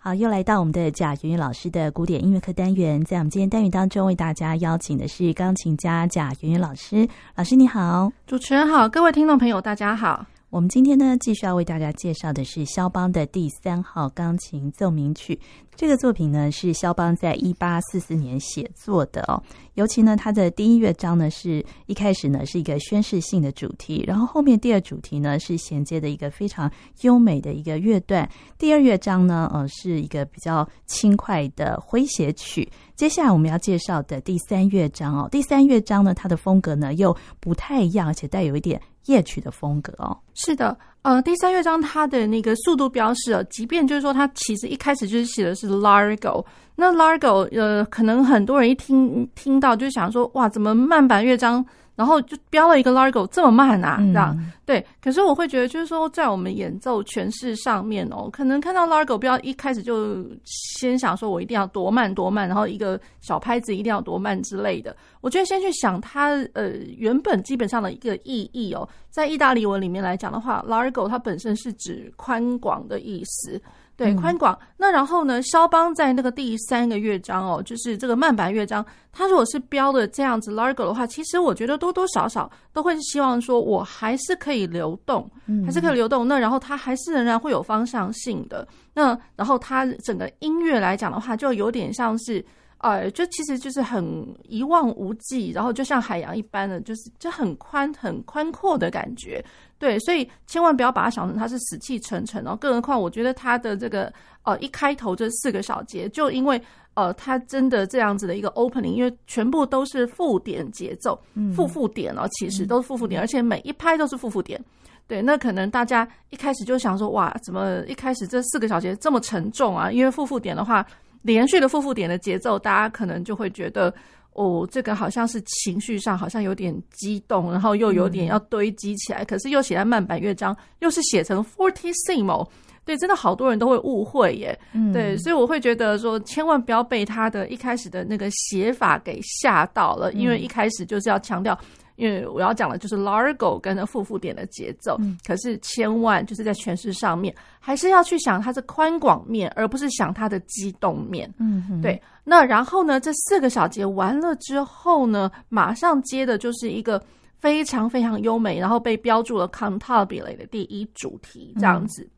好，又来到我们的贾圆圆老师的古典音乐课单元，在我们今天单元当中，为大家邀请的是钢琴家贾圆圆老师。老师你好，主持人好，各位听众朋友大家好。我们今天呢，继续要为大家介绍的是肖邦的第三号钢琴奏鸣曲。这个作品呢，是肖邦在一八四四年写作的哦。尤其呢，它的第一乐章呢，是一开始呢是一个宣示性的主题，然后后面第二主题呢是衔接的一个非常优美的一个乐段。第二乐章呢，呃，是一个比较轻快的诙谐曲。接下来我们要介绍的第三乐章哦，第三乐章呢，它的风格呢又不太一样，而且带有一点夜曲的风格哦。是的。呃，第三乐章它的那个速度标示啊，即便就是说它其实一开始就是写的是 Largo，那 Largo 呃，可能很多人一听听到就想说，哇，怎么慢板乐章？然后就标了一个 Largo 这么慢啊，这样、嗯、对。可是我会觉得，就是说在我们演奏诠释上面哦，可能看到 Largo 标一开始就先想说我一定要多慢多慢，然后一个小拍子一定要多慢之类的。我觉得先去想它呃原本基本上的一个意义哦，在意大利文里面来讲的话，Largo 它本身是指宽广的意思。对，宽广。那然后呢，肖邦在那个第三个乐章哦，就是这个慢板乐章，他如果是标的这样子 largo 的话，其实我觉得多多少少都会是希望说，我还是可以流动，还是可以流动。那然后它还是仍然会有方向性的。那然后它整个音乐来讲的话，就有点像是。呃，就其实就是很一望无际，然后就像海洋一般的，就是就很宽很宽阔的感觉。对，所以千万不要把它想成它是死气沉沉哦。更何况，我觉得它的这个呃一开头这四个小节，就因为呃它真的这样子的一个 opening，因为全部都是附点节奏，复复点哦，其实都是复复点，而且每一拍都是复复点。对，那可能大家一开始就想说，哇，怎么一开始这四个小节这么沉重啊？因为复复点的话。连续的复复点的节奏，大家可能就会觉得，哦，这个好像是情绪上好像有点激动，然后又有点要堆积起来，嗯、可是又写在慢板乐章，又是写成 fortissimo，对，真的好多人都会误会耶，嗯、对，所以我会觉得说，千万不要被他的一开始的那个写法给吓到了，因为一开始就是要强调。因为我要讲的就是 Largo 跟那复复点的节奏，嗯、可是千万就是在诠释上面，还是要去想它是宽广面，而不是想它的激动面。嗯哼，对。那然后呢，这四个小节完了之后呢，马上接的就是一个非常非常优美，然后被标注了 Cantabile 的第一主题，这样子。嗯、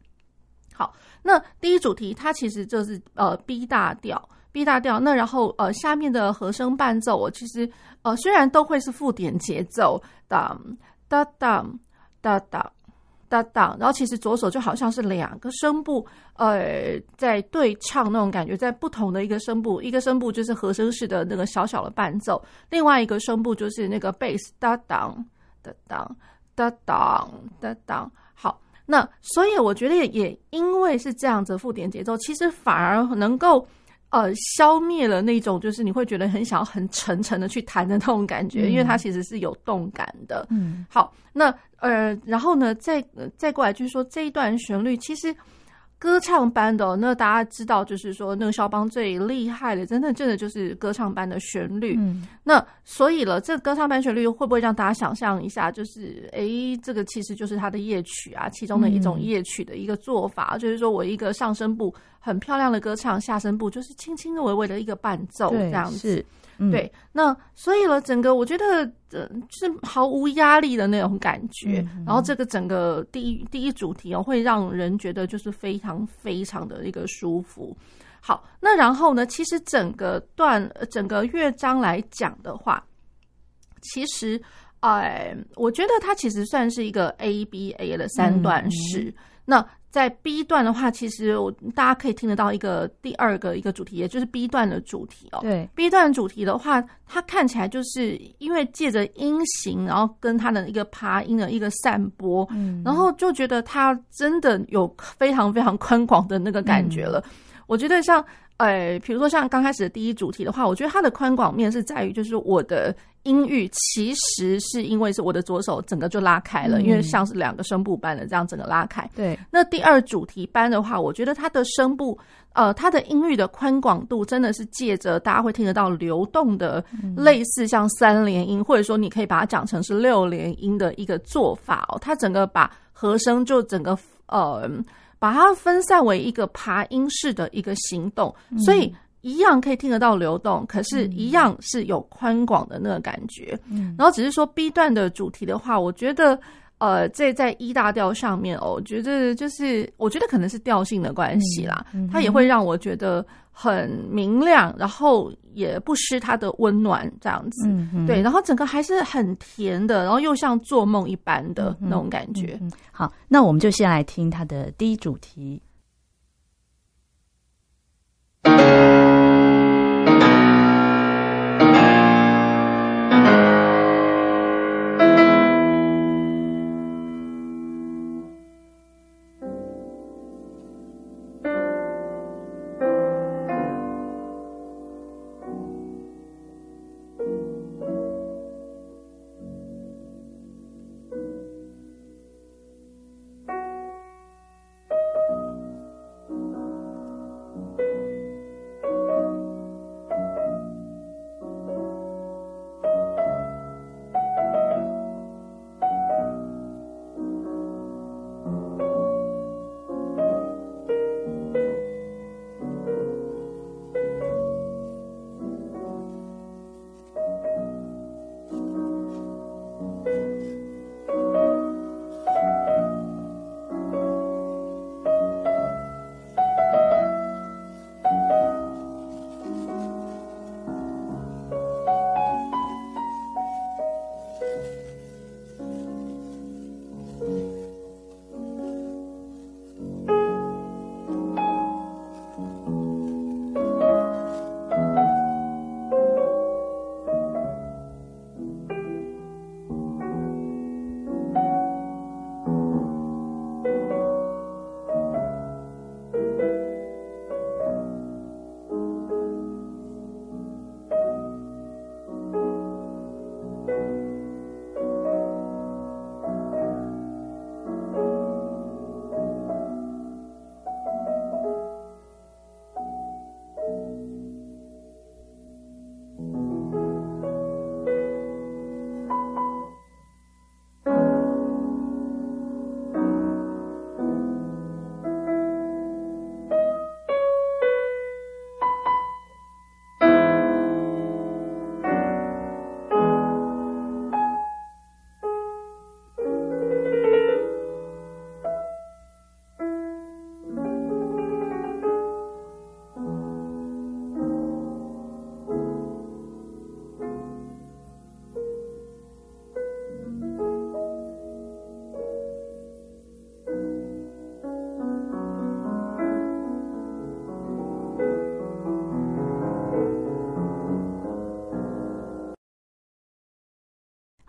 好，那第一主题它其实就是呃 B 大调。B 大调，那然后呃下面的和声伴奏我，其实呃虽然都会是附点节奏，当当当当当当，然后其实左手就好像是两个声部呃在对唱那种感觉，在不同的一个声部，一个声部就是和声式的那个小小的伴奏。另外一个声部就是那个 Bass，当当当当当当，好，那所以我觉得也也因为是这样子附点节奏，其实反而能够。呃，消灭了那种就是你会觉得很想要很沉沉的去弹的那种感觉，嗯、因为它其实是有动感的。嗯，好，那呃，然后呢，再再过来就是说这一段旋律其实。歌唱班的，那大家知道，就是说那个肖邦最厉害的，真的真的就是歌唱班的旋律。嗯，那所以了，这歌唱班旋律会不会让大家想象一下，就是诶，这个其实就是他的夜曲啊，其中的一种夜曲的一个做法，嗯、就是说我一个上声部很漂亮的歌唱，下声部就是轻轻的、微微的一个伴奏，这样子。嗯、对，那所以了，整个我觉得呃是毫无压力的那种感觉，嗯、然后这个整个第一第一主题哦，会让人觉得就是非常非常的一个舒服。好，那然后呢，其实整个段整个乐章来讲的话，其实哎、呃，我觉得它其实算是一个 A B A 的三段式。嗯、那在 B 段的话，其实我大家可以听得到一个第二个一个主题，也就是 B 段的主题哦。对，B 段主题的话，它看起来就是因为借着音型，然后跟它的一个爬音的一个散播，嗯，然后就觉得它真的有非常非常宽广的那个感觉了。嗯、我觉得像。呃，比如说像刚开始的第一主题的话，我觉得它的宽广面是在于，就是我的音域其实是因为是我的左手整个就拉开了，嗯、因为像是两个声部般的这样整个拉开。对，那第二主题班的话，我觉得它的声部，呃，它的音域的宽广度真的是借着大家会听得到流动的，类似像三连音，嗯、或者说你可以把它讲成是六连音的一个做法哦。它整个把和声就整个呃。把它分散为一个爬音式的一个行动，所以一样可以听得到流动，可是一样是有宽广的那个感觉。然后只是说 B 段的主题的话，我觉得。呃，这在 E 大调上面哦，我觉得就是，我觉得可能是调性的关系啦，嗯嗯、它也会让我觉得很明亮，然后也不失它的温暖，这样子，嗯嗯、对，然后整个还是很甜的，然后又像做梦一般的那种感觉。好，那我们就先来听它的第一主题。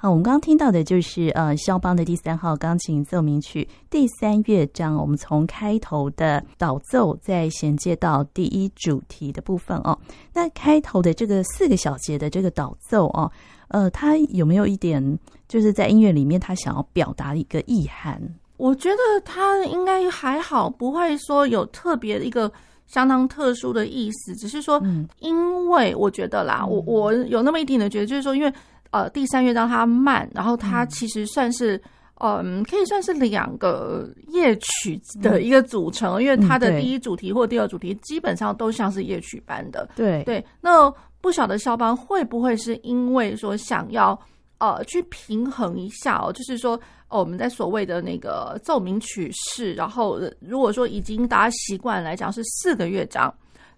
好，我们刚刚听到的就是呃，肖邦的第三号钢琴奏鸣曲第三乐章。我们从开头的导奏再衔接到第一主题的部分哦。那开头的这个四个小节的这个导奏哦，呃，它有没有一点就是在音乐里面他想要表达一个意涵？我觉得他应该还好，不会说有特别的一个相当特殊的意思，只是说，因为我觉得啦，嗯、我我有那么一点的觉得，就是说，因为。呃，第三乐章它慢，然后它其实算是，嗯、呃，可以算是两个夜曲的一个组成，嗯、因为它的第一主题或第二主题基本上都像是夜曲般的。对对，那不晓得肖邦会不会是因为说想要呃去平衡一下哦，就是说，哦，我们在所谓的那个奏鸣曲式，然后如果说已经大家习惯来讲是四个乐章。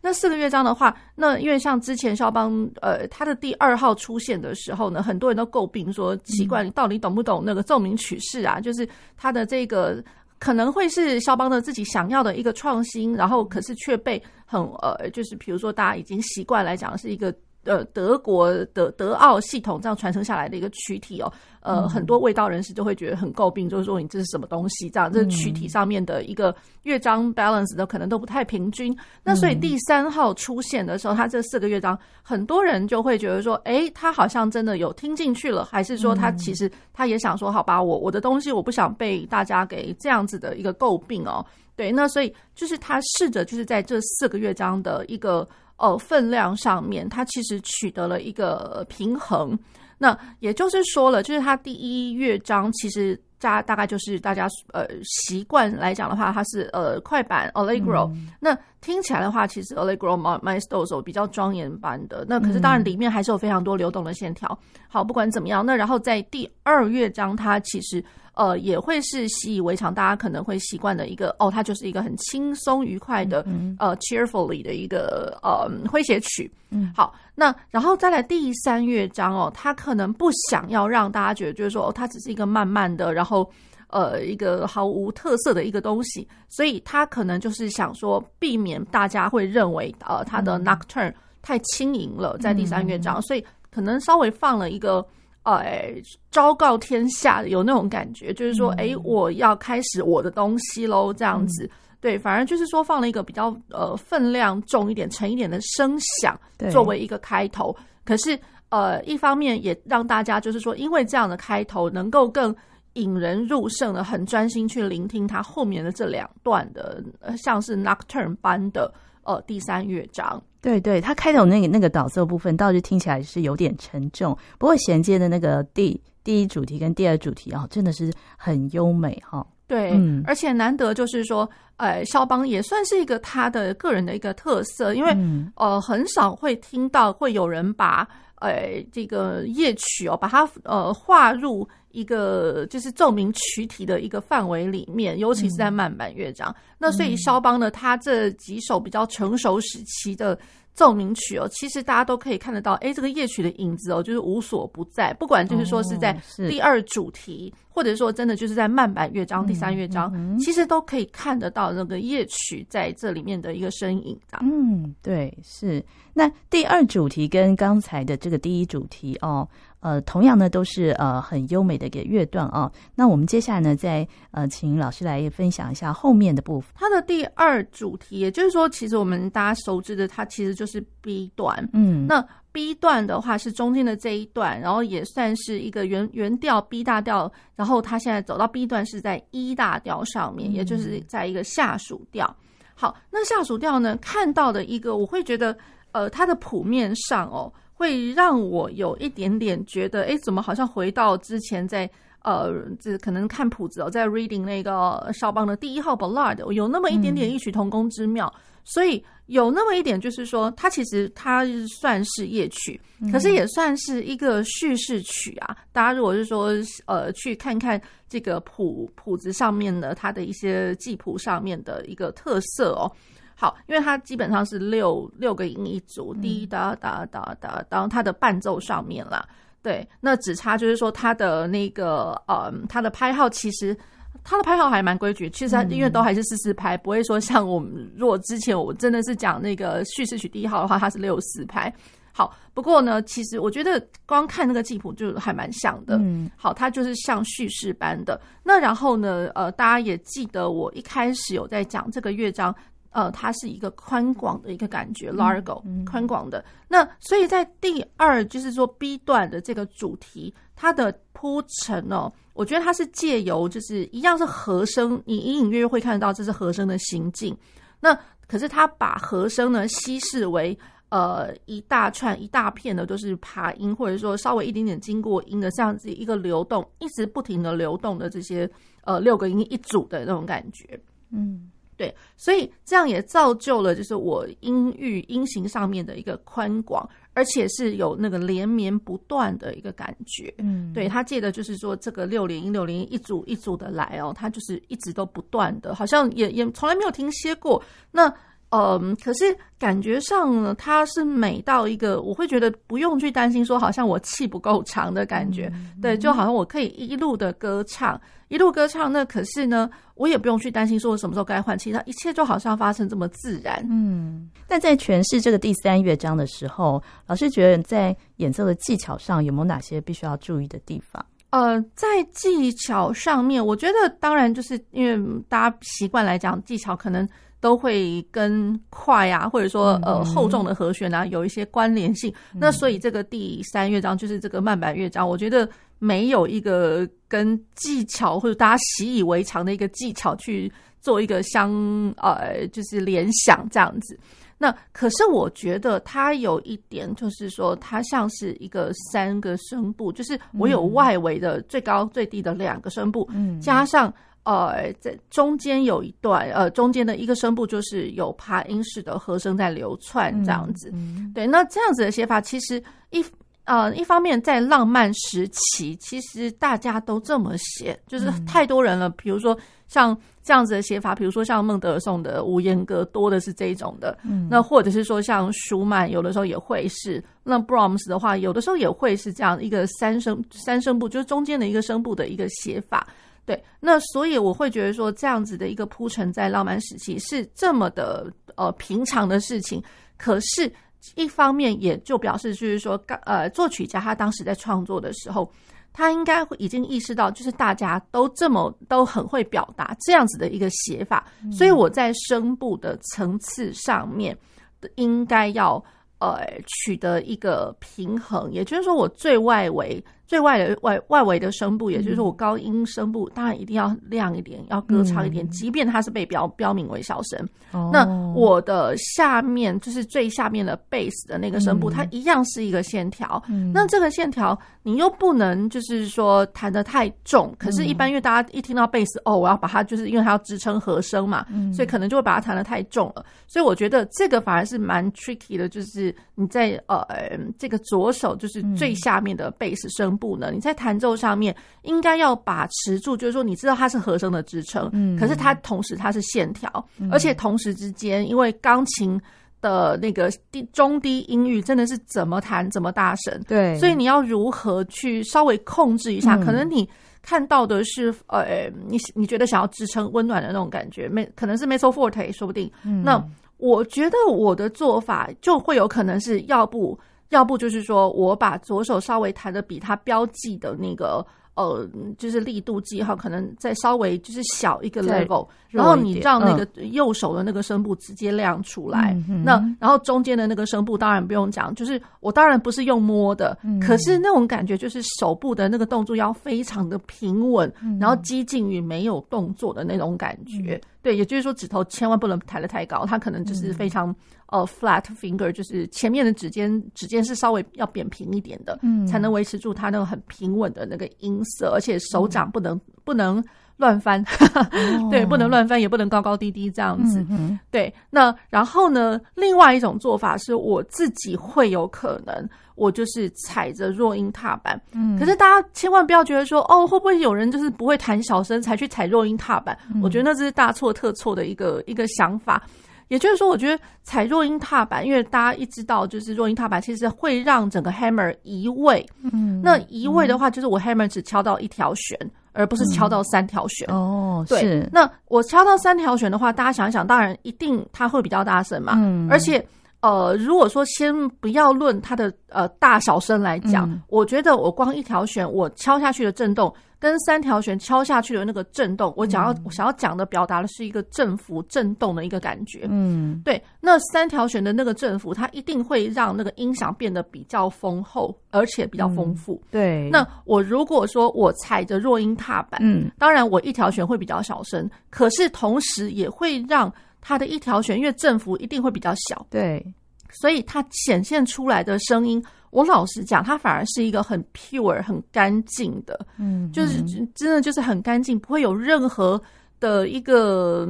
那四个乐章的话，那因为像之前肖邦，呃，他的第二号出现的时候呢，很多人都诟病说奇怪，到底懂不懂那个奏鸣曲式啊？就是他的这个可能会是肖邦的自己想要的一个创新，然后可是却被很呃，就是比如说大家已经习惯来讲是一个。呃，德国的德奥系统这样传承下来的一个曲体哦，呃，嗯、很多味道人士就会觉得很诟病，就是说你这是什么东西？这样，这曲体上面的一个乐章 balance 的可能都不太平均。那所以第三号出现的时候，他这四个乐章，很多人就会觉得说，哎，他好像真的有听进去了，还是说他其实他也想说，好吧，我我的东西我不想被大家给这样子的一个诟病哦。对，那所以就是他试着就是在这四个乐章的一个。哦，分量上面，它其实取得了一个平衡。那也就是说了，就是它第一乐章其实大大概就是大家呃习惯来讲的话，它是呃快板 Allegro、嗯。那听起来的话，其实 Allegro maestoso 比较庄严版的。那可是当然里面还是有非常多流动的线条。嗯、好，不管怎么样，那然后在第二乐章，它其实。呃，也会是习以为常，大家可能会习惯的一个哦，它就是一个很轻松愉快的、嗯、呃，cheerfully 的一个呃诙谐曲。嗯，好，那然后再来第三乐章哦，他可能不想要让大家觉得就是说哦，它只是一个慢慢的，然后呃一个毫无特色的一个东西，所以他可能就是想说避免大家会认为呃他的 nocturne 太轻盈了，在第三乐章，嗯、所以可能稍微放了一个。哎，昭告天下有那种感觉，就是说，哎、嗯，我要开始我的东西喽，这样子。嗯、对，反而就是说放了一个比较呃分量重一点、沉一点的声响作为一个开头。可是呃，一方面也让大家就是说，因为这样的开头能够更引人入胜的，很专心去聆听他后面的这两段的，像是 Nocturne 般的呃第三乐章。对对，他开头那个那个导奏部分，倒是听起来是有点沉重。不过衔接的那个第第一主题跟第二主题啊，真的是很优美哈。对，嗯，而且难得就是说，呃，肖邦也算是一个他的个人的一个特色，因为、嗯、呃，很少会听到会有人把呃这个夜曲哦，把它呃划入一个就是奏鸣曲体的一个范围里面，尤其是在慢板乐章。嗯、那所以肖邦呢，他这几首比较成熟时期的奏鸣曲哦，其实大家都可以看得到，哎，这个夜曲的影子哦，就是无所不在。不管就是说是在第二主题，哦、或者说真的就是在慢板乐章第三乐章，其实都可以看得到那个夜曲在这里面的一个身影的。嗯，对，是。那第二主题跟刚才的这个第一主题哦。呃，同样呢，都是呃很优美的一个乐段啊。那我们接下来呢，再呃请老师来分享一下后面的部分。它的第二主题，也就是说，其实我们大家熟知的，它其实就是 B 段。嗯，那 B 段的话是中间的这一段，然后也算是一个原原调 B 大调，然后它现在走到 B 段是在 E 大调上面，嗯、也就是在一个下属调。好，那下属调呢，看到的一个，我会觉得，呃，它的谱面上哦。会让我有一点点觉得，哎，怎么好像回到之前在呃，这可能看谱子哦，在 reading 那个肖邦的第一号 Ballade，有那么一点点异曲同工之妙。嗯、所以有那么一点，就是说，它其实它算是夜曲，嗯、可是也算是一个叙事曲啊。大家如果是说呃，去看看这个谱谱子上面的它的一些记谱上面的一个特色哦。好，因为它基本上是六六个音一组，滴答答答答，然后它的伴奏上面啦，对，那只差就是说它的那个呃，它的拍号其实它的拍号还蛮规矩，其实它因为都还是四四拍，不会说像我们如果之前我真的是讲那个叙事曲第一号的话，它是六四拍。好，不过呢，其实我觉得光看那个记谱就还蛮像的。嗯，好，它就是像叙事般的。那然后呢，呃，大家也记得我一开始有在讲这个乐章。呃，它是一个宽广的一个感觉，largo，宽广的。那所以在第二，就是说 B 段的这个主题，它的铺陈哦，我觉得它是借由就是一样是和声，你隐隐约约会看得到这是和声的行进。那可是它把和声呢稀释为呃一大串一大片的都是爬音，或者说稍微一点点经过音的这样子一个流动，一直不停的流动的这些呃六个音一组的那种感觉，嗯。对，所以这样也造就了，就是我音域音型上面的一个宽广，而且是有那个连绵不断的一个感觉。嗯，对，他借的就是说这个六连音六连音一组一组的来哦，他就是一直都不断的，好像也也从来没有停歇过。那。嗯，可是感觉上呢，它是美到一个，我会觉得不用去担心说，好像我气不够长的感觉，嗯、对，就好像我可以一路的歌唱，一路歌唱。那可是呢，我也不用去担心说我什么时候该换气，它一切就好像发生这么自然。嗯，但在诠释这个第三乐章的时候，老师觉得在演奏的技巧上有没有哪些必须要注意的地方？呃，在技巧上面，我觉得当然就是因为大家习惯来讲，技巧可能。都会跟快啊，或者说呃厚重的和弦啊有一些关联性。嗯、那所以这个第三乐章就是这个慢板乐章，我觉得没有一个跟技巧或者大家习以为常的一个技巧去做一个相呃就是联想这样子。那可是我觉得它有一点，就是说它像是一个三个声部，就是我有外围的最高最低的两个声部，嗯，加上呃在中间有一段呃中间的一个声部，就是有爬音式的和声在流窜这样子。嗯，对，那这样子的写法其实一。呃，一方面在浪漫时期，其实大家都这么写，就是太多人了。比如说像这样子的写法，比如说像孟德尔颂的无言歌，多的是这一种的。嗯，那或者是说像舒曼，有的时候也会是。那 Brahms 的话，有的时候也会是这样一个三声三声部，就是中间的一个声部的一个写法。对，那所以我会觉得说，这样子的一个铺陈在浪漫时期是这么的呃平常的事情，可是。一方面也就表示，就是说，呃，作曲家他当时在创作的时候，他应该已经意识到，就是大家都这么都很会表达这样子的一个写法，所以我在声部的层次上面，应该要呃取得一个平衡，也就是说，我最外围。最外的外外围的声部，也就是说我高音声部，当然一定要亮一点，要歌唱一点，即便它是被标标明为小声。那我的下面就是最下面的贝斯的那个声部，它一样是一个线条。那这个线条你又不能就是说弹得太重，可是，一般因为大家一听到贝斯，哦，我要把它就是因为它要支撑和声嘛，所以可能就会把它弹得太重了。所以我觉得这个反而是蛮 tricky 的，就是你在呃这个左手就是最下面的贝斯声部。呢？你在弹奏上面应该要把持住，就是说你知道它是和声的支撑，嗯，可是它同时它是线条，嗯，而且同时之间，因为钢琴的那个低中低音域真的是怎么弹怎么大声，对，所以你要如何去稍微控制一下？嗯，可能你看到的是呃，你你觉得想要支撑温暖的那种感觉，没可能是 mezzo forte，说不定。嗯，那我觉得我的做法就会有可能是要不。要不就是说我把左手稍微弹的比它标记的那个呃，就是力度记号可能再稍微就是小一个 level，然后你让那个右手的那个声部直接亮出来。嗯、那然后中间的那个声部当然不用讲，就是我当然不是用摸的，嗯、可是那种感觉就是手部的那个动作要非常的平稳，嗯、然后接近于没有动作的那种感觉。嗯、对，也就是说指头千万不能抬得太高，它可能就是非常。呃，flat finger 就是前面的指尖，指尖是稍微要扁平一点的，嗯，才能维持住它那个很平稳的那个音色，而且手掌不能、嗯、不能乱翻，哦、对，不能乱翻，也不能高高低低这样子，嗯、对。那然后呢，另外一种做法是我自己会有可能，我就是踩着弱音踏板，嗯，可是大家千万不要觉得说，哦，会不会有人就是不会弹小声才去踩弱音踏板？嗯、我觉得那是大错特错的一个一个想法。也就是说，我觉得踩弱音踏板，因为大家一知道，就是弱音踏板其实会让整个 hammer 移位。嗯，那移位的话，就是我 hammer 只敲到一条弦，嗯、而不是敲到三条弦。哦，对。那我敲到三条弦的话，大家想一想，当然一定它会比较大声嘛。嗯。而且，呃，如果说先不要论它的呃大小声来讲，嗯、我觉得我光一条弦，我敲下去的震动。跟三条弦敲下去的那个震动，我想要我想要讲的表达的是一个振幅震动的一个感觉。嗯，对。那三条弦的那个振幅，它一定会让那个音响变得比较丰厚，而且比较丰富。嗯、对。那我如果说我踩着弱音踏板，嗯，当然我一条弦会比较小声，可是同时也会让它的一条弦，因为振幅一定会比较小。对。所以它显现出来的声音。我老实讲，它反而是一个很 pure、很干净的，嗯，就是真的就是很干净，不会有任何的一个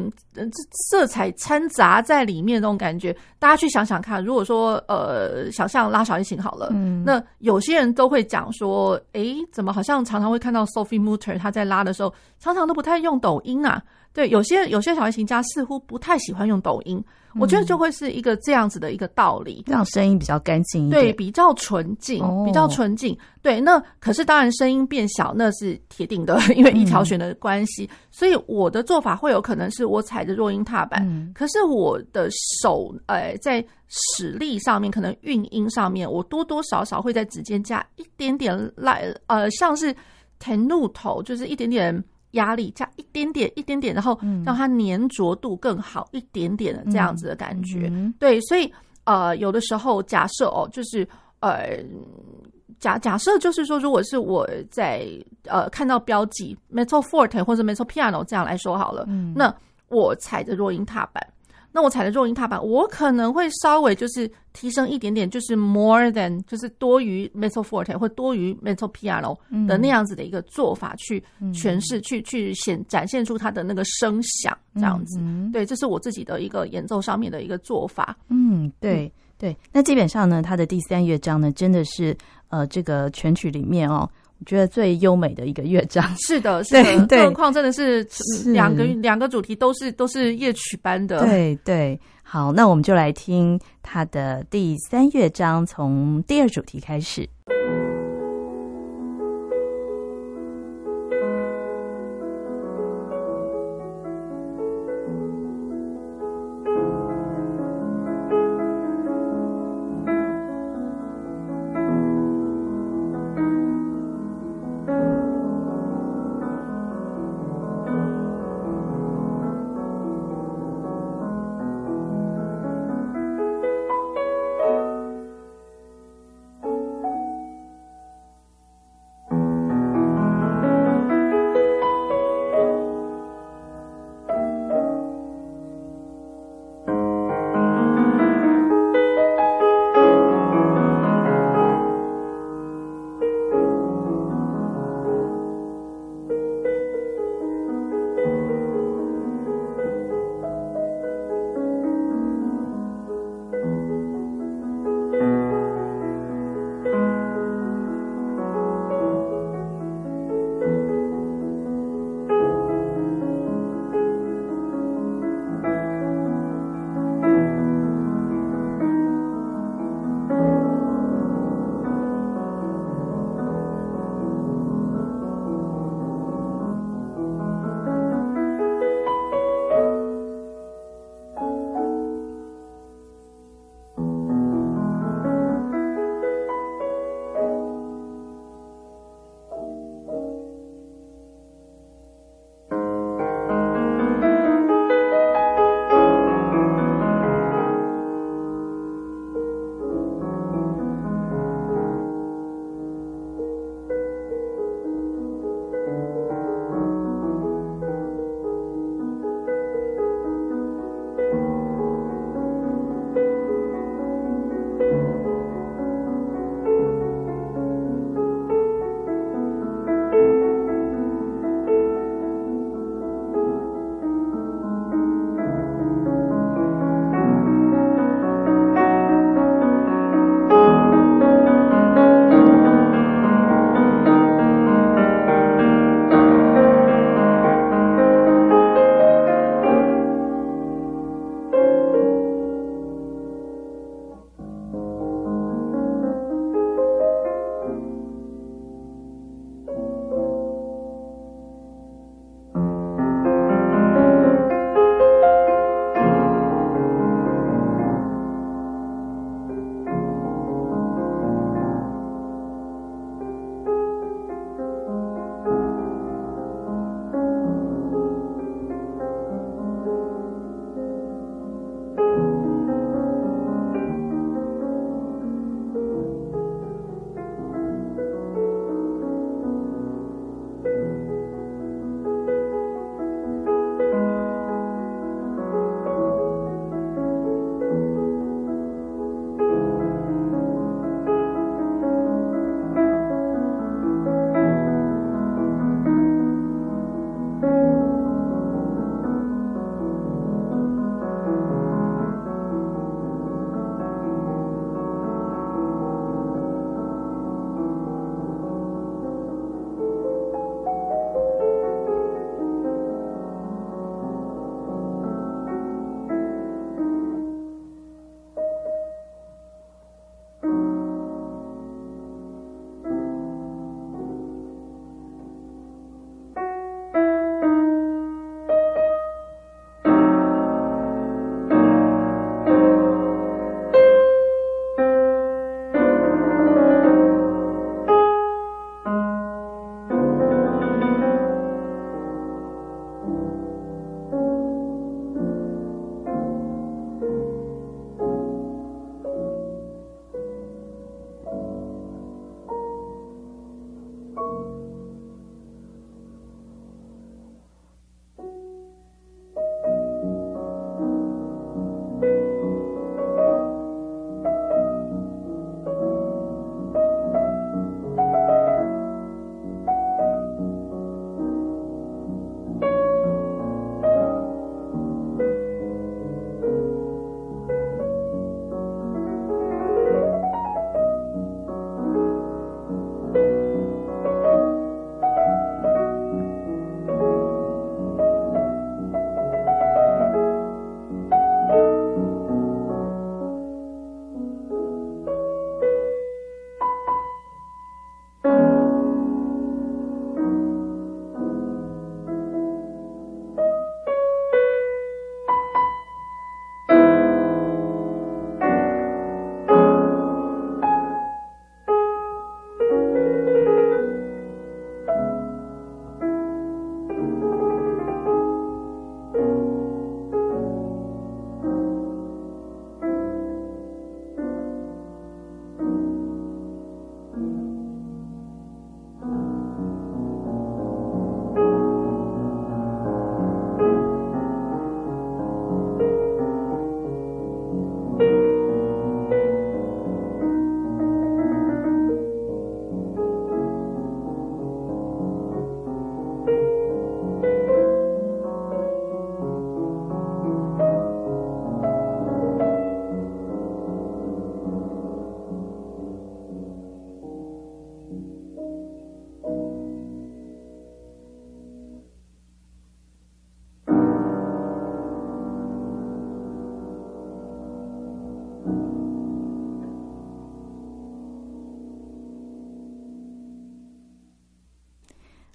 色彩掺杂在里面的那种感觉。大家去想想看，如果说呃，想象拉小提琴好了，嗯，那有些人都会讲说，诶，怎么好像常常会看到 Sophie Mutter 他在拉的时候，常常都不太用抖音啊？对，有些有些小提琴家似乎不太喜欢用抖音。我觉得就会是一个这样子的一个道理，让声音比较干净一点，对，比较纯净，哦、比较纯净。对，那可是当然声音变小，那是铁定的，因为一条弦的关系。嗯、所以我的做法会有可能是我踩着弱音踏板，嗯、可是我的手，呃，在使力上面，可能运音上面，我多多少少会在指尖加一点点来，呃，像是 tenuto，就是一点点。压力加一点点，一点点，然后让它粘着度更好一点点的这样子的感觉。对，所以呃，有的时候假设哦，就是呃，假假设就是说，如果是我在呃看到标记 metal forte 或者 metal piano 这样来说好了，嗯、那我踩着弱音踏板，那我踩的弱音踏板，我可能会稍微就是提升一点点，就是 more than 就是多于 metal forte 或多于 metal piano 的那样子的一个做法去诠释，嗯、去去显展现出它的那个声响这样子。嗯、对，这是我自己的一个演奏上面的一个做法。嗯，对对。那基本上呢，它的第三乐章呢，真的是呃这个全曲里面哦。觉得最优美的一个乐章，是的，是的，更何况真的是两个两个主题都是都是夜曲般的，对对。好，那我们就来听它的第三乐章，从第二主题开始。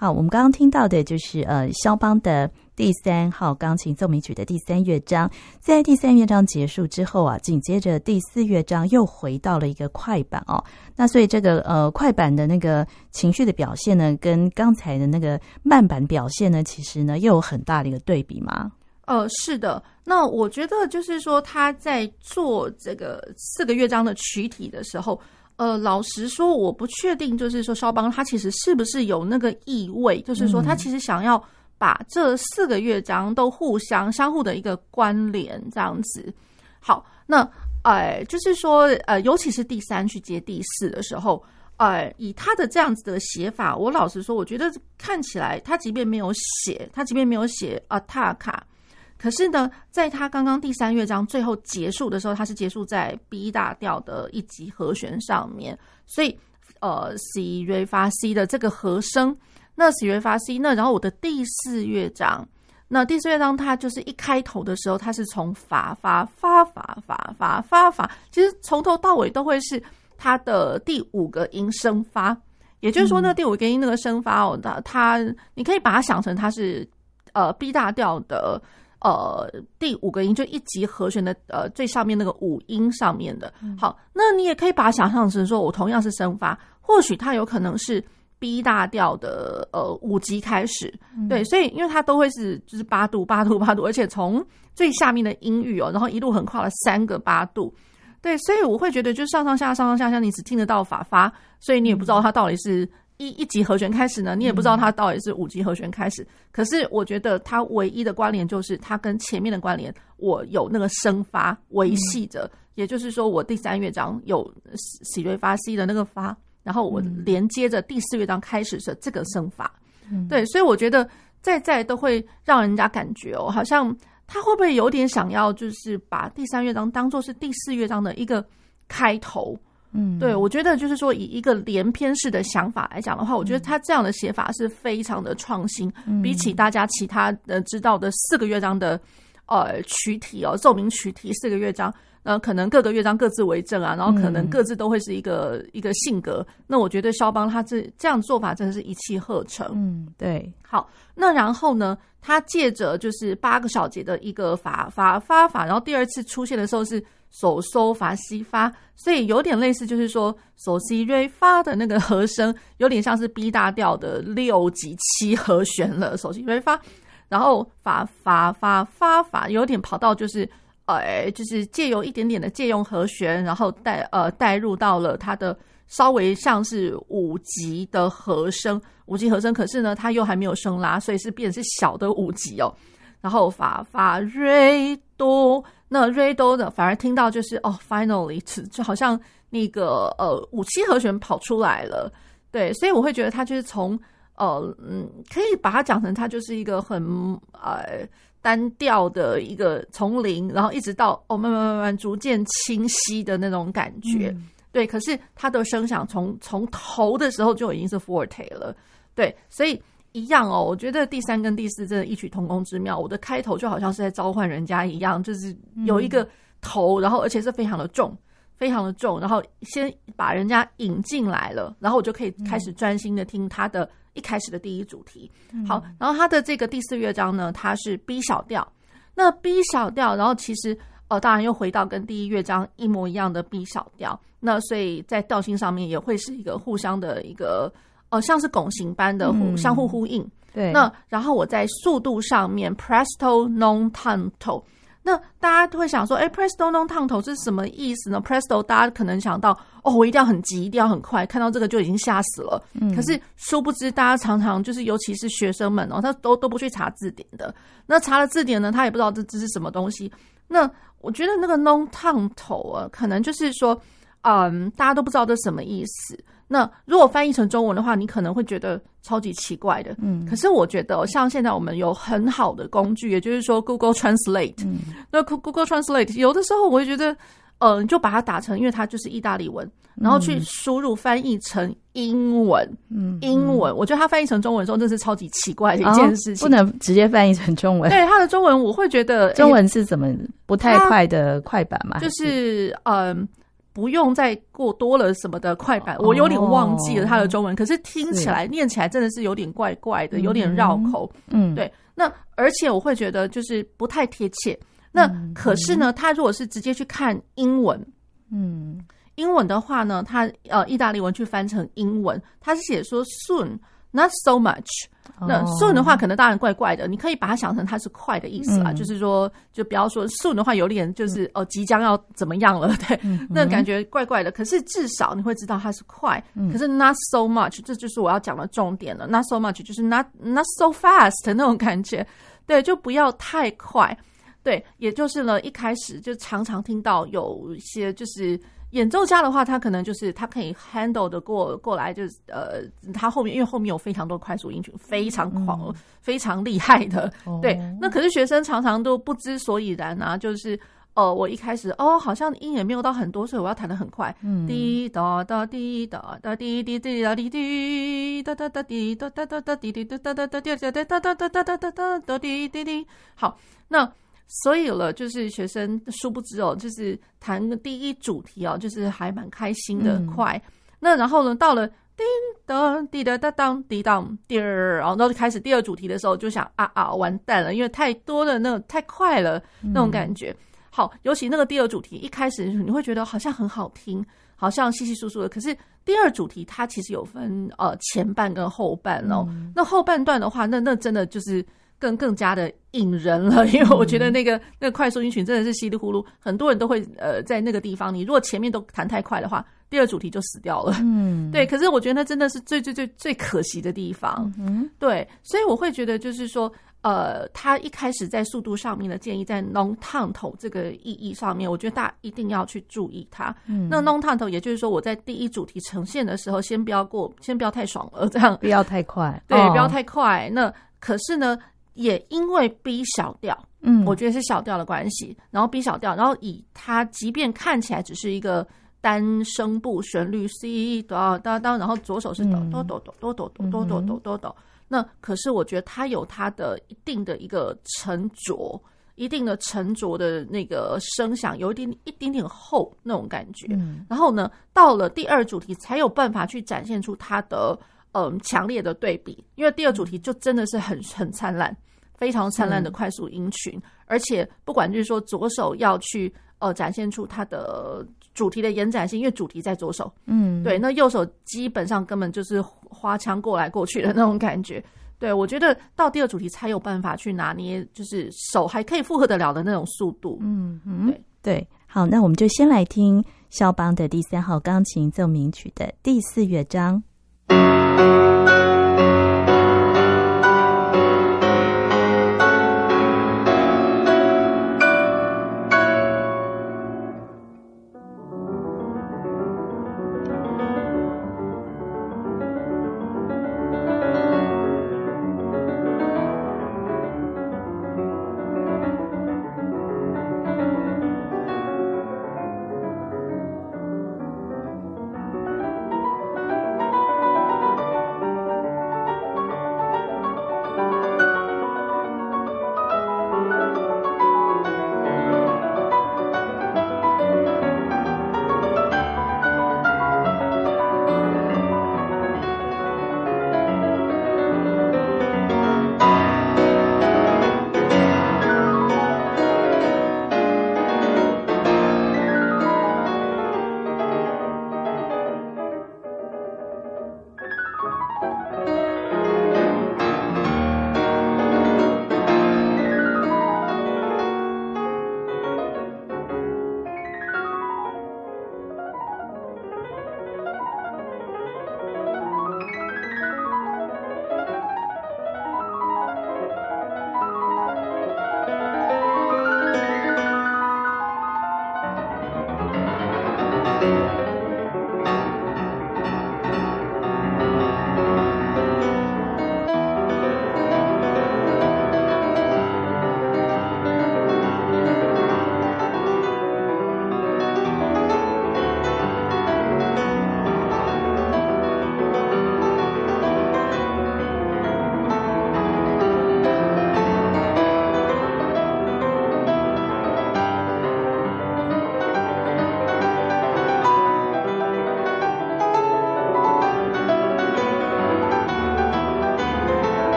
好，我们刚刚听到的就是呃，肖邦的第三号钢琴奏鸣曲的第三乐章。在第三乐章结束之后啊，紧接着第四乐章又回到了一个快板哦。那所以这个呃快板的那个情绪的表现呢，跟刚才的那个慢板表现呢，其实呢又有很大的一个对比吗？呃，是的。那我觉得就是说他在做这个四个乐章的曲体的时候。呃，老实说，我不确定，就是说，肖邦他其实是不是有那个意味，就是说，他其实想要把这四个乐章都互相相互的一个关联，这样子。好，那呃，就是说，呃，尤其是第三去接第四的时候，呃，以他的这样子的写法，我老实说，我觉得看起来，他即便没有写，他即便没有写阿塔卡。可是呢，在他刚刚第三乐章最后结束的时候，他是结束在 B 大调的一级和弦上面，所以呃，C、Re、Fa、C 的这个和声，那 C、Re、Fa、C，那然后我的第四乐章，那第四乐章它就是一开头的时候，它是从法发发发发发发发，其实从头到尾都会是它的第五个音升发，也就是说，那第五个音那个升发哦，它它你可以把它想成它是呃 B 大调的。呃，第五个音就一级和弦的呃最上面那个五音上面的，好，那你也可以把它想象成说，我同样是升发，或许它有可能是 B 大调的呃五级开始，对，所以因为它都会是就是八度八度八度，而且从最下面的音域哦，然后一路横跨了三个八度，对，所以我会觉得就是上上下上上下下，你只听得到法发，所以你也不知道它到底是。一一级和弦开始呢，你也不知道它到底是五级和弦开始。嗯、可是我觉得它唯一的关联就是它跟前面的关联，我有那个升发维系着。嗯、也就是说，我第三乐章有喜瑞发西的那个发，然后我连接着第四乐章开始的这个升发。嗯、对，所以我觉得在在都会让人家感觉哦，好像他会不会有点想要，就是把第三乐章当做是第四乐章的一个开头。嗯，对，我觉得就是说，以一个连篇式的想法来讲的话，我觉得他这样的写法是非常的创新，嗯、比起大家其他的知道的四个乐章的呃曲体哦，奏鸣曲体四个乐章，呃可能各个乐章各自为政啊，然后可能各自都会是一个、嗯、一个性格。那我觉得肖邦他这这样做法真的是一气呵成。嗯，对。好，那然后呢，他借着就是八个小节的一个法法发法，然后第二次出现的时候是。手收法西发，所以有点类似，就是说手西瑞发的那个和声，有点像是 B 大调的六级七和弦了。手西瑞发，然后法法法发法，有点跑到就是呃，就是借由一点点的借用和弦，然后带呃带入到了它的稍微像是五级的和声，五级和声，可是呢，它又还没有升拉，所以是变成是小的五级哦。然后法法瑞多。那 re do 的反而听到就是哦，finally 就好像那个呃五七和弦跑出来了，对，所以我会觉得它就是从呃嗯，可以把它讲成它就是一个很呃单调的一个从零，然后一直到哦慢慢慢慢逐渐清晰的那种感觉，嗯、对。可是它的声响从从头的时候就已经是 forte 了，对，所以。一样哦，我觉得第三跟第四真的异曲同工之妙。我的开头就好像是在召唤人家一样，就是有一个头，然后而且是非常的重，非常的重，然后先把人家引进来了，然后我就可以开始专心的听他的一开始的第一主题。好，然后他的这个第四乐章呢，它是 B 小调。那 B 小调，然后其实呃，当然又回到跟第一乐章一模一样的 B 小调。那所以在调性上面也会是一个互相的一个。哦、呃，像是拱形般的互相互呼应。嗯、对，那然后我在速度上面，presto non tanto。那大家都会想说，哎，presto non tanto 是什么意思呢？presto 大家可能想到，哦，我一定要很急，一定要很快，看到这个就已经吓死了。嗯、可是殊不知，大家常常就是，尤其是学生们哦，他都都不去查字典的。那查了字典呢，他也不知道这这是什么东西。那我觉得那个 non tanto 啊，可能就是说，嗯，大家都不知道这什么意思。那如果翻译成中文的话，你可能会觉得超级奇怪的。嗯，可是我觉得像现在我们有很好的工具，也就是说 Google Translate。嗯，那 Google Translate 有的时候我会觉得，嗯、呃，你就把它打成，因为它就是意大利文，然后去输入翻译成英文。嗯，英文，我觉得它翻译成中文的时候，这是超级奇怪的一件事情，哦、不能直接翻译成中文。对，它的中文我会觉得中文是怎么不太快的快板嘛？就是嗯。呃不用再过多了什么的快板，我有点忘记了它的中文，哦、可是听起来念起来真的是有点怪怪的，有点绕口。嗯，对。那而且我会觉得就是不太贴切。那可是呢，他如果是直接去看英文，嗯，英文的话呢，他呃意大利文去翻成英文，他是写说 soon not so much。那 soon 的话，可能当然怪怪的。你可以把它想成它是快的意思啦，嗯、就是说，就不要说 soon 的话，有点就是哦，即将要怎么样了，对，嗯、那感觉怪怪的。可是至少你会知道它是快。嗯、可是 not so much，这就是我要讲的重点了。not so much 就是 not not so fast 那种感觉，对，就不要太快。对，也就是呢，一开始就常常听到有一些就是。演奏家的话，他可能就是他可以 handle 的过过来，就是呃，他后面因为后面有非常多快速音群，非常狂，嗯、非常厉害的，哦、对。那可是学生常常都不知所以然啊，就是呃，我一开始哦，好像音也没有到很多，所以我要弹的很快，滴哒哒滴哒哒滴滴滴哒滴滴哒哒哒滴哒哒哒哒滴滴哒哒哒哒滴哒哒哒哒哒哒哒哒哒滴滴滴。好，那。所以了，就是学生殊不知哦，就是弹第一主题哦，就是还蛮开心的，快。嗯、那然后呢，到了叮当滴答答当滴当滴儿，然后就开始第二主题的时候，就想啊啊完蛋了，因为太多的那种太快了那种感觉。嗯、好，尤其那个第二主题一开始你会觉得好像很好听，好像稀稀疏疏的。可是第二主题它其实有分呃前半跟后半哦。嗯、那后半段的话，那那真的就是。更更加的引人了，因为我觉得那个那个快速音群真的是稀里呼噜，很多人都会呃在那个地方。你如果前面都弹太快的话，第二主题就死掉了。嗯，对。可是我觉得那真的是最最最最可惜的地方。嗯，对。所以我会觉得就是说，呃，他一开始在速度上面的建议，在 non tanto 这个意义上面，我觉得大家一定要去注意它。嗯，那 non tanto 也就是说，我在第一主题呈现的时候，先不要过，先不要太爽了，这样不要太快，对，不要太快。那可是呢？也因为 B 小调，嗯，我觉得是小调的关系，然后 B 小调，然后以它即便看起来只是一个单声部旋律 C 哆哆哆，然后左手是哆哆哆哆哆哆哆哆哆哆哆哆，那可是我觉得它有它的一定的一个沉着，一定的沉着的那个声响，有一点一点点厚那种感觉。然后呢，到了第二主题才有办法去展现出它的。嗯，强烈的对比，因为第二主题就真的是很很灿烂，非常灿烂的快速音群，嗯、而且不管就是说左手要去呃展现出它的主题的延展性，因为主题在左手，嗯，对，那右手基本上根本就是花腔过来过去的那种感觉，对，我觉得到第二主题才有办法去拿捏，就是手还可以负荷得了的那种速度，嗯嗯，对对，好，那我们就先来听肖邦的第三号钢琴奏鸣曲的第四乐章。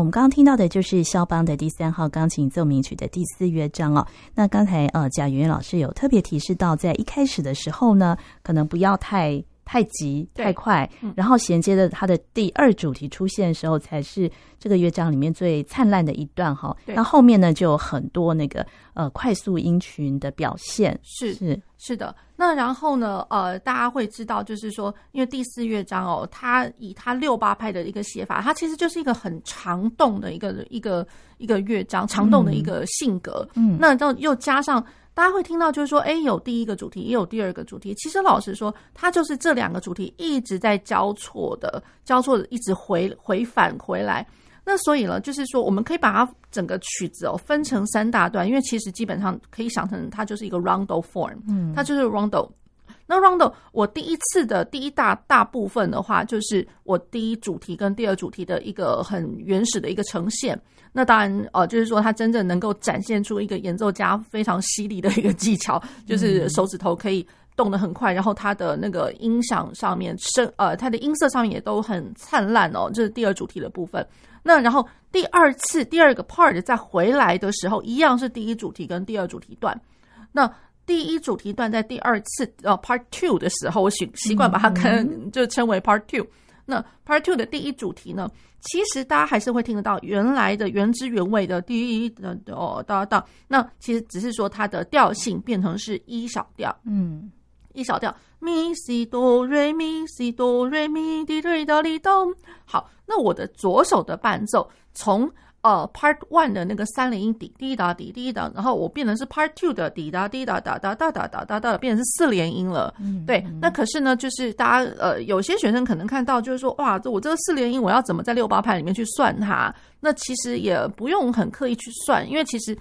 我们刚刚听到的就是肖邦的第三号钢琴奏鸣曲的第四乐章哦。那刚才呃，贾圆圆老师有特别提示到，在一开始的时候呢，可能不要太太急太快，然后衔接着它的第二主题出现的时候，才是这个乐章里面最灿烂的一段哈。那后面呢，就有很多那个呃快速音群的表现，是是是的。那然后呢？呃，大家会知道，就是说，因为第四乐章哦，它以它六八拍的一个写法，它其实就是一个很长动的一个一个一个乐章，长动的一个性格。嗯，那到又加上大家会听到，就是说，哎，有第一个主题，也有第二个主题。其实老实说，它就是这两个主题一直在交错的，交错的，一直回回返回来。那所以呢，就是说，我们可以把它整个曲子哦分成三大段，因为其实基本上可以想成它就是一个 rondo form，嗯，它就是 rondo。那 rondo 我第一次的第一大大部分的话，就是我第一主题跟第二主题的一个很原始的一个呈现。那当然，呃，就是说它真正能够展现出一个演奏家非常犀利的一个技巧，就是手指头可以动得很快，然后它的那个音响上面声，呃，它的音色上面也都很灿烂哦。这是第二主题的部分。那然后第二次第二个 part 再回来的时候，一样是第一主题跟第二主题段。那第一主题段在第二次呃 part two 的时候，我习习惯把它跟就称为 part two。那 part two 的第一主题呢，其实大家还是会听得到原来的原汁原味的第一的哦哒哒。那其实只是说它的调性变成是一小调，嗯，E 小调咪西哆瑞咪西哆瑞咪滴瑞哆哩哆。好，那我的左手的伴奏从呃，Part One 的那个三连音滴滴答滴滴答，然后我变成是 Part Two 的滴答滴答哒哒哒哒哒哒哒，变成是四连音了。嗯，对。那可是呢，就是大家呃，有些学生可能看到，就是说，哇，这我这个四连音，我要怎么在六八拍里面去算它？那其实也不用很刻意去算，因为其实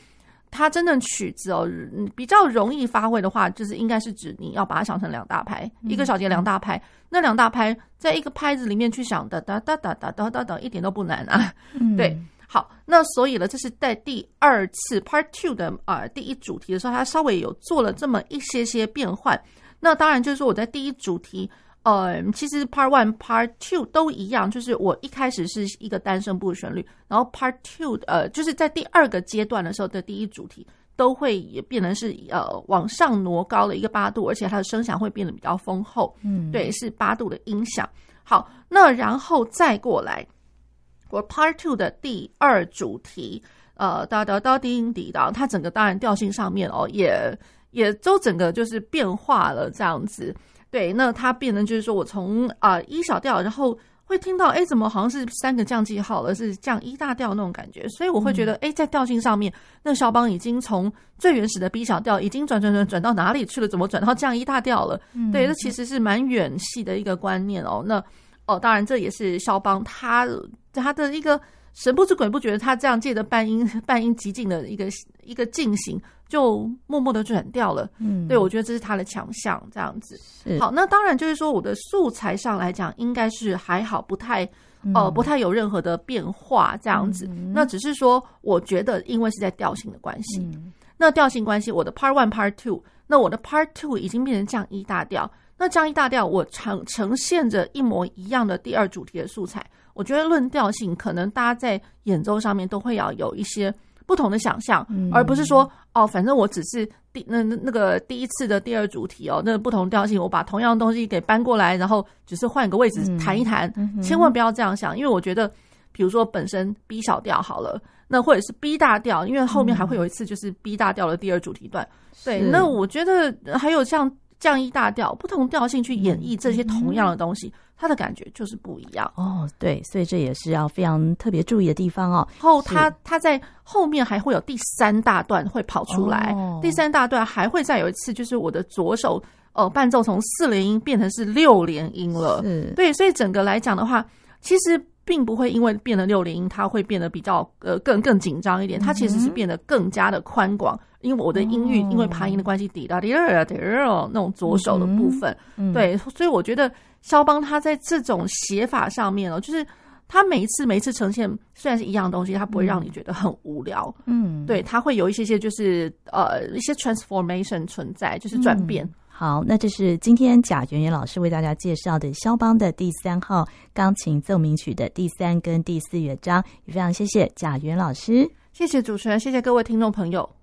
它真正曲子哦，比较容易发挥的话，就是应该是指你要把它想成两大拍，一个小节两大拍。那两大拍在一个拍子里面去想的哒哒哒哒哒哒哒，一点都不难啊。嗯，对。好，那所以呢，这是在第二次 Part Two 的啊、呃、第一主题的时候，它稍微有做了这么一些些变换。那当然就是说我在第一主题，呃，其实 Part One、Part Two 都一样，就是我一开始是一个单声部旋律，然后 Part Two 呃，就是在第二个阶段的时候的第一主题都会也变成是呃往上挪高了一个八度，而且它的声响会变得比较丰厚。嗯，对，是八度的音响。好，那然后再过来。我 Part Two 的第二主题，呃，哒哒哒叮滴哒，它整个当然调性上面哦，也也都整个就是变化了这样子。对，那它变成就是说我从啊、呃、一小调，然后会听到哎，怎么好像是三个降记号了，是降一大调那种感觉，所以我会觉得哎，在调性上面，那肖邦已经从最原始的 B 小调已经转转转转到哪里去了？怎么转到降一大调了？对，这其实是蛮远细的一个观念哦。那哦，当然这也是肖邦他。他的一个神不知鬼不觉，他这样借着半音半音极进的一个一个进行，就默默的转掉了。嗯，对，我觉得这是他的强项，这样子。好，那当然就是说，我的素材上来讲，应该是还好，不太呃不太有任何的变化，这样子。嗯、那只是说，我觉得因为是在调性的关系，嗯、那调性关系，我的 Part One、Part Two，那我的 Part Two 已经变成降一大调，那降一大调，我呈呈现着一模一样的第二主题的素材。我觉得论调性，可能大家在演奏上面都会要有一些不同的想象，嗯、而不是说哦，反正我只是第那那那个第一次的第二主题哦，那个不同调性，我把同样的东西给搬过来，然后只是换个位置弹一弹，千万不要这样想，因为我觉得，比如说本身 B 小调好了，那或者是 B 大调，因为后面还会有一次就是 B 大调的第二主题段，嗯、对，那我觉得还有像。降一大调，不同调性去演绎这些同样的东西，嗯、它的感觉就是不一样哦。对，所以这也是要非常特别注意的地方哦。然后它它在后面还会有第三大段会跑出来，哦、第三大段还会再有一次，就是我的左手呃伴奏从四连音变成是六连音了。是对，所以整个来讲的话，其实。并不会因为变了六连音，它会变得比较呃更更紧张一点。它其实是变得更加的宽广，因为我的音域因为爬音的关系，滴答滴答滴答那种左手的部分，对，所以我觉得肖邦他在这种写法上面哦，就是他每一次每一次呈现虽然是一样东西，他不会让你觉得很无聊，嗯，对，他会有一些些就是呃一些 transformation 存在，就是转变。好，那这是今天贾圆圆老师为大家介绍的肖邦的第三号钢琴奏鸣曲的第三跟第四乐章，也非常谢谢贾圆老师，谢谢主持人，谢谢各位听众朋友。